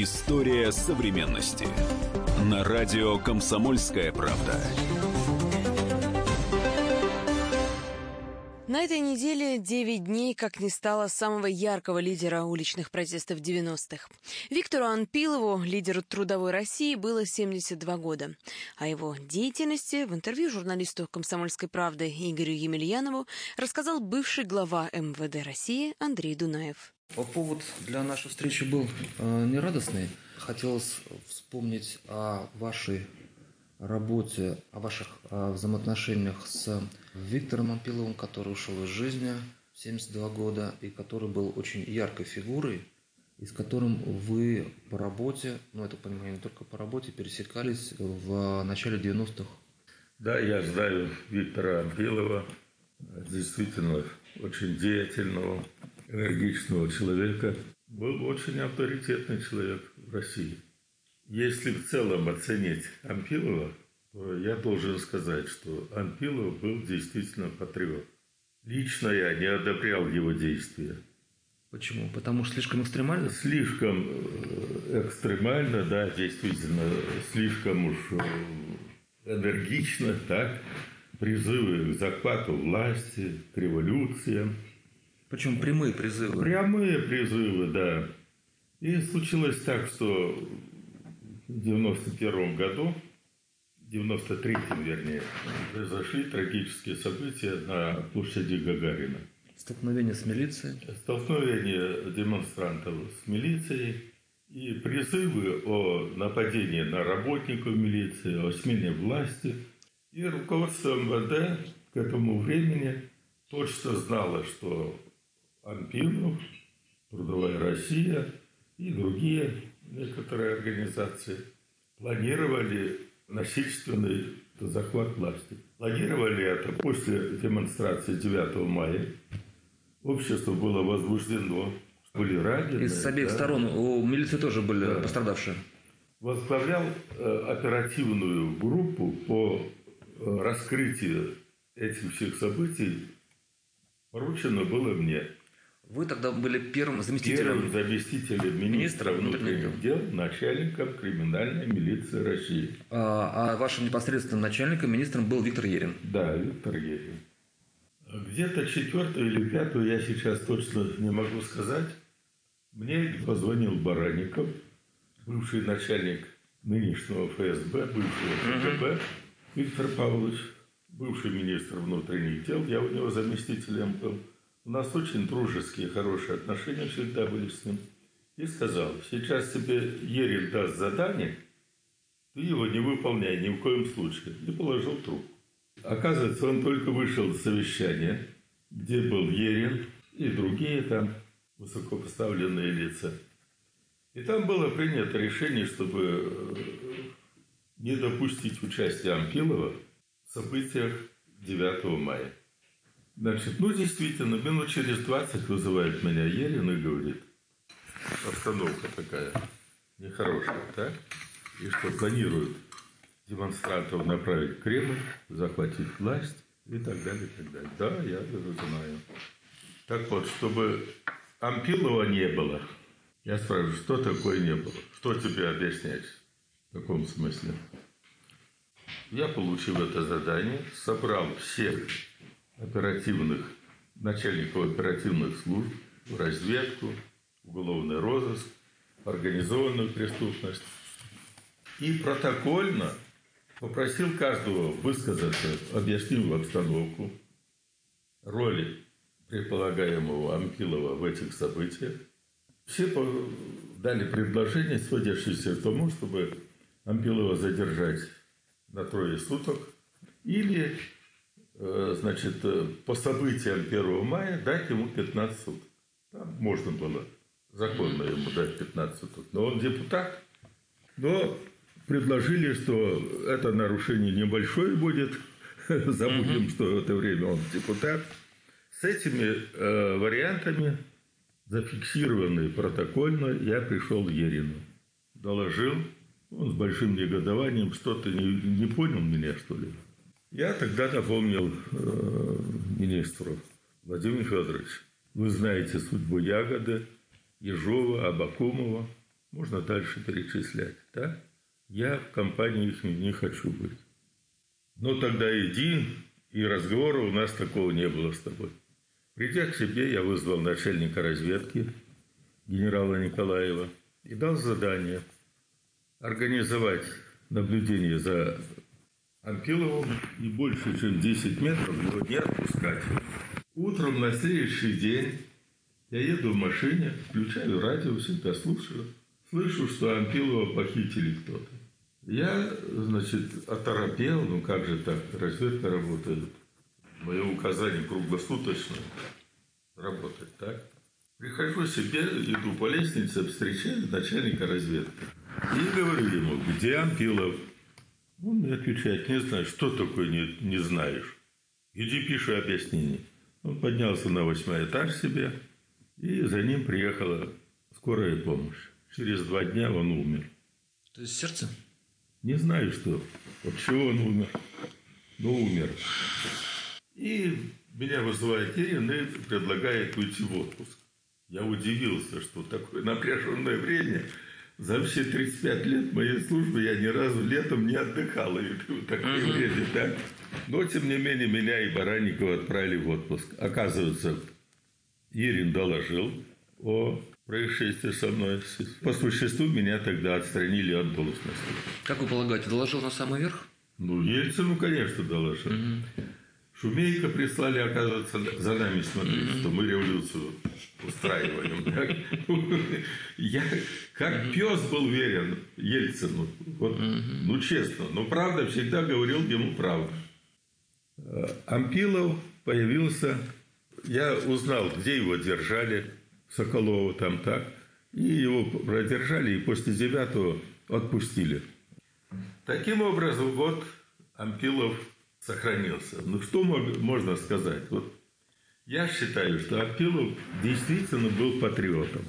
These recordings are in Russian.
История современности. На радио «Комсомольская правда». На этой неделе 9 дней, как не стало самого яркого лидера уличных протестов 90-х. Виктору Анпилову, лидеру трудовой России, было 72 года. О его деятельности в интервью журналисту «Комсомольской правды» Игорю Емельянову рассказал бывший глава МВД России Андрей Дунаев. Повод для нашей встречи был э, нерадостный. Хотелось вспомнить о вашей работе, о ваших о взаимоотношениях с Виктором Ампиловым, который ушел из жизни в 72 года и который был очень яркой фигурой, и с которым вы по работе, ну это понимаю, не только по работе, пересекались в начале 90-х. Да, я знаю Виктора Ампилова, действительно очень деятельного, энергичного человека. Был очень авторитетный человек в России. Если в целом оценить Ампилова, то я должен сказать, что Ампилов был действительно патриот. Лично я не одобрял его действия. Почему? Потому что слишком экстремально? Слишком э, экстремально, да, действительно, слишком уж э, энергично, так, призывы к захвату власти, к революциям. Причем прямые призывы. Прямые призывы, да. И случилось так, что в 91 году, в 93 вернее, произошли трагические события на площади Гагарина. Столкновение с милицией? Столкновение демонстрантов с милицией и призывы о нападении на работников милиции, о смене власти. И руководство МВД к этому времени точно знало, что Анпинов, Трудовая Россия и другие некоторые организации планировали насильственный захват власти. Планировали это после демонстрации 9 мая. Общество было возбуждено, были ранены. Из обеих да. сторон у милиции тоже были Да. пострадавшие. Возглавлял э, оперативную группу по э, раскрытию этих всех событий. Поручено было мне. Вы тогда были первым заместителем. Первым заместителем министра Министра внутренних внутренних дел, начальником криминальной милиции России. А, а вашим непосредственным начальником, министром был Виктор Ерин. Да, Виктор Ерин. Где-то четвертую или пятую, я сейчас точно не могу сказать, мне позвонил Баранников, бывший начальник нынешнего ФСБ, бывшего КГБ, Виктор Павлович, бывший министр внутренних дел, я у него заместителем был. У нас очень дружеские, хорошие отношения всегда были с ним. И сказал, сейчас тебе Ерин даст задание, ты его не выполняй ни в коем случае. И положил трубку. Оказывается, он только вышел с совещания, где был Ерин и другие там высокопоставленные лица. И там было принято решение, чтобы э, не допустить участия Ампилова в событиях 9 мая. Значит, ну действительно, минут через 20 вызывает меня Ерин и говорит, обстановка такая нехорошая, так? И что планируют демонстрантов направить в Кремль, захватить власть и так далее, и так далее. Да, я это знаю. Так вот, чтобы Ампилова не было, я спрашиваю, что такое не было? Что тебе объяснять? В каком смысле? Я, получив это задание, собрал всех оперативных, начальников оперативных служб, разведку, уголовный розыск, организованную преступность. И протокольно попросил каждого высказаться, объяснил обстановку, роли предполагаемого Ампилова в этих событиях. Все дали предложение, сводящееся к тому, чтобы Ампилова задержать на трое суток или, значит, э, по событиям 1 мая дать ему 15 суток. Там можно было законно ему дать 15 суток. Но он депутат. Но предложили, что это нарушение небольшое будет. Забудем, что в это время он депутат. С этими э, вариантами, зафиксированные протокольно, я пришел к Ерину. Доложил. Он с большим негодованием что-то не, не понял меня, что ли. Я тогда напомнил э, министру Владимир Федорович, вы знаете судьбу Ягоды, Ежова, Абакумова. Можно дальше перечислять, да? Я в компании их не хочу быть. Ну, тогда иди, и разговора у нас такого не было с тобой. Придя к себе, я вызвал начальника разведки генерала Николаева и дал задание организовать наблюдение за Ампиловым и больше, чем 10 метров его не отпускать. Утром на следующий день я еду в машине, включаю радио, всегда слушаю. Слышу, что Ампилова похитили кто-то. Я, значит, оторопел, ну как же так, разведка работает. Мое указание круглосуточно работать, так? Прихожу себе, иду по лестнице, встречаю начальника разведки. И говорю ему, где Ампилов? Он мне отвечает, не знаю, что такое не, не знаешь. Иди пиши объяснение. Он поднялся на восьмой этаж себе, и за ним приехала скорая помощь. Через два дня он умер. То есть сердце? Не знаю, что. От чего он умер. Но умер. И меня вызывает Ирина и предлагает уйти в отпуск. Я удивился, что такое напряженное время – за все 35 лет моей службы я ни разу летом не отдыхал. И в такое время, да. Но, тем не менее, меня и Баранникова отправили в отпуск. Оказывается, Ирин доложил о происшествии со мной. По существу меня тогда отстранили от должности. Как вы полагаете, доложил на самый верх? Ну, Ельцину, конечно, доложил. Угу. Шумейка прислали, оказывается, за нами смотреть, mm-hmm. что мы революцию устраиваем. Я как пес был верен Ельцину. Вот, ну, честно. Но правда всегда говорил ему правду. Э, Ампилов появился. Я узнал, где его держали. Соколова там так. И его продержали, и после девятого отпустили. Таким образом, вот Ампилов сохранился. Ну, что можно сказать? Вот я считаю, что Апилов действительно был патриотом.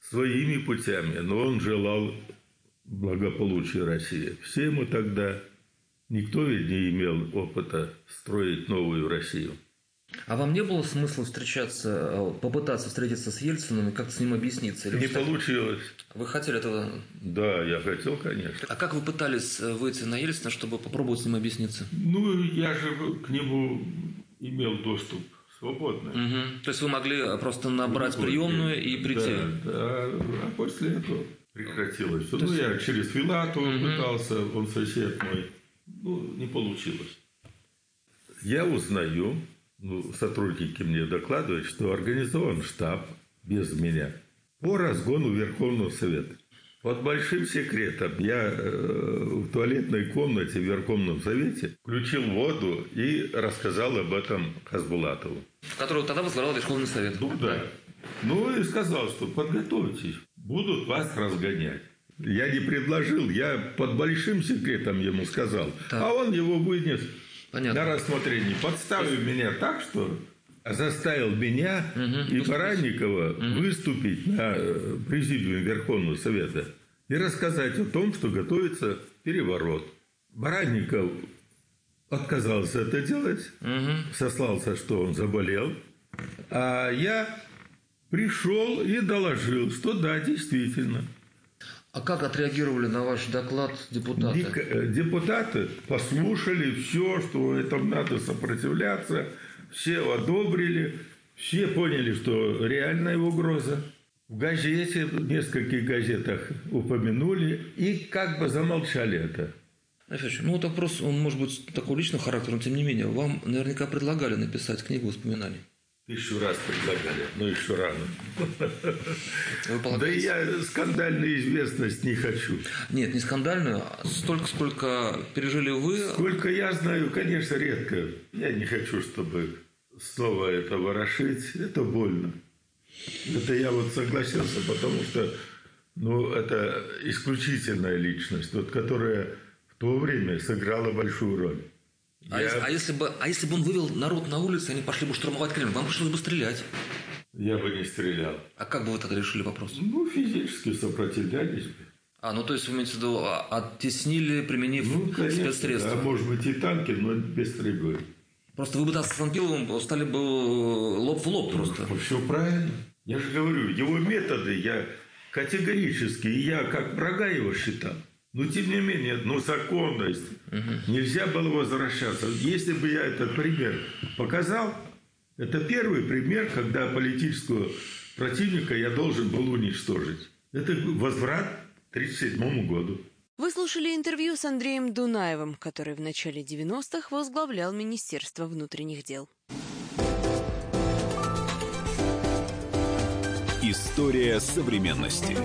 Своими путями, но он желал благополучия России. Все ему тогда, никто ведь не имел опыта строить новую Россию – а вам не было смысла встречаться, э, попытаться встретиться с Ельциным и как-то с ним объясниться? Или не что получилось. Вы хотели этого? Да, я хотел, конечно. А как вы пытались э, выйти на Ельцина, чтобы попробовать с ним объясниться? Ну, я же к нему имел доступ свободно. Угу. То есть вы могли просто набрать Любой приемную и прийти? Да, да, а после этого прекратилось. То ну, есть... я через Филатова угу. пытался, он сосед мой. Ну, не получилось. Я узнаю, ну, сотрудники мне докладывают, что организован штаб без меня по разгону Верховного Совета. Под большим секретом я э, в туалетной комнате в Верховном Совете включил воду и рассказал об этом Хасбулатову. Которого тогда возглавлял Верховный Совет. Ну да. Ну и сказал, что подготовьтесь, будут вас разгонять. Я не предложил, я под большим секретом ему сказал. Так. А он его вынес Понятно. на рассмотрение. Подставил меня так, что заставил меня угу, и Баранникова угу. выступить на э, президиуме Верховного Совета и рассказать о том, что готовится переворот. Баранников отказался это делать, угу. сослался, что он заболел, а я пришел и доложил, что да, действительно – а как отреагировали на ваш доклад депутаты? Э, депутаты послушали все, что этому надо сопротивляться, все одобрили, все поняли, что реальная угроза. В газете, в нескольких газетах упомянули и как бы замолчали это. Афиш, ну вот вопрос, он может быть такого личного характера, но тем не менее, вам наверняка предлагали написать книгу воспоминаний. Тысячу раз предлагали, но еще рано. Да я скандальную известность не хочу. Нет, не скандальную. А столько, сколько пережили вы. Сколько я знаю, конечно, редко. Я не хочу, чтобы снова это ворошить. Это больно. Это я вот согласился, потому что ну, это исключительная личность, вот, которая в то время сыграла большую роль. А, я... если, а, если бы, а если бы он вывел народ на улицу, они пошли бы штурмовать Кремль, вам пришлось бы стрелять. Я бы не стрелял. А как бы вы тогда решили вопрос? Ну, физически сопротивлялись бы. А, ну то есть вы имеете в виду, а, оттеснили, применив ну, конечно, спецсредства? Да, может быть и танки, но без стрельбы. Просто вы бы с Санпиловым стали бы лоб в лоб просто. Ну, все правильно. Я же говорю, его методы я категорически, я как врага его считал. Но тем не менее, ну законность. Угу. Нельзя было возвращаться. Если бы я этот пример показал, это первый пример, когда политического противника я должен был уничтожить. Это возврат к 1937 году. Вы слушали интервью с Андреем Дунаевым, который в начале 90-х возглавлял Министерство внутренних дел. История современности.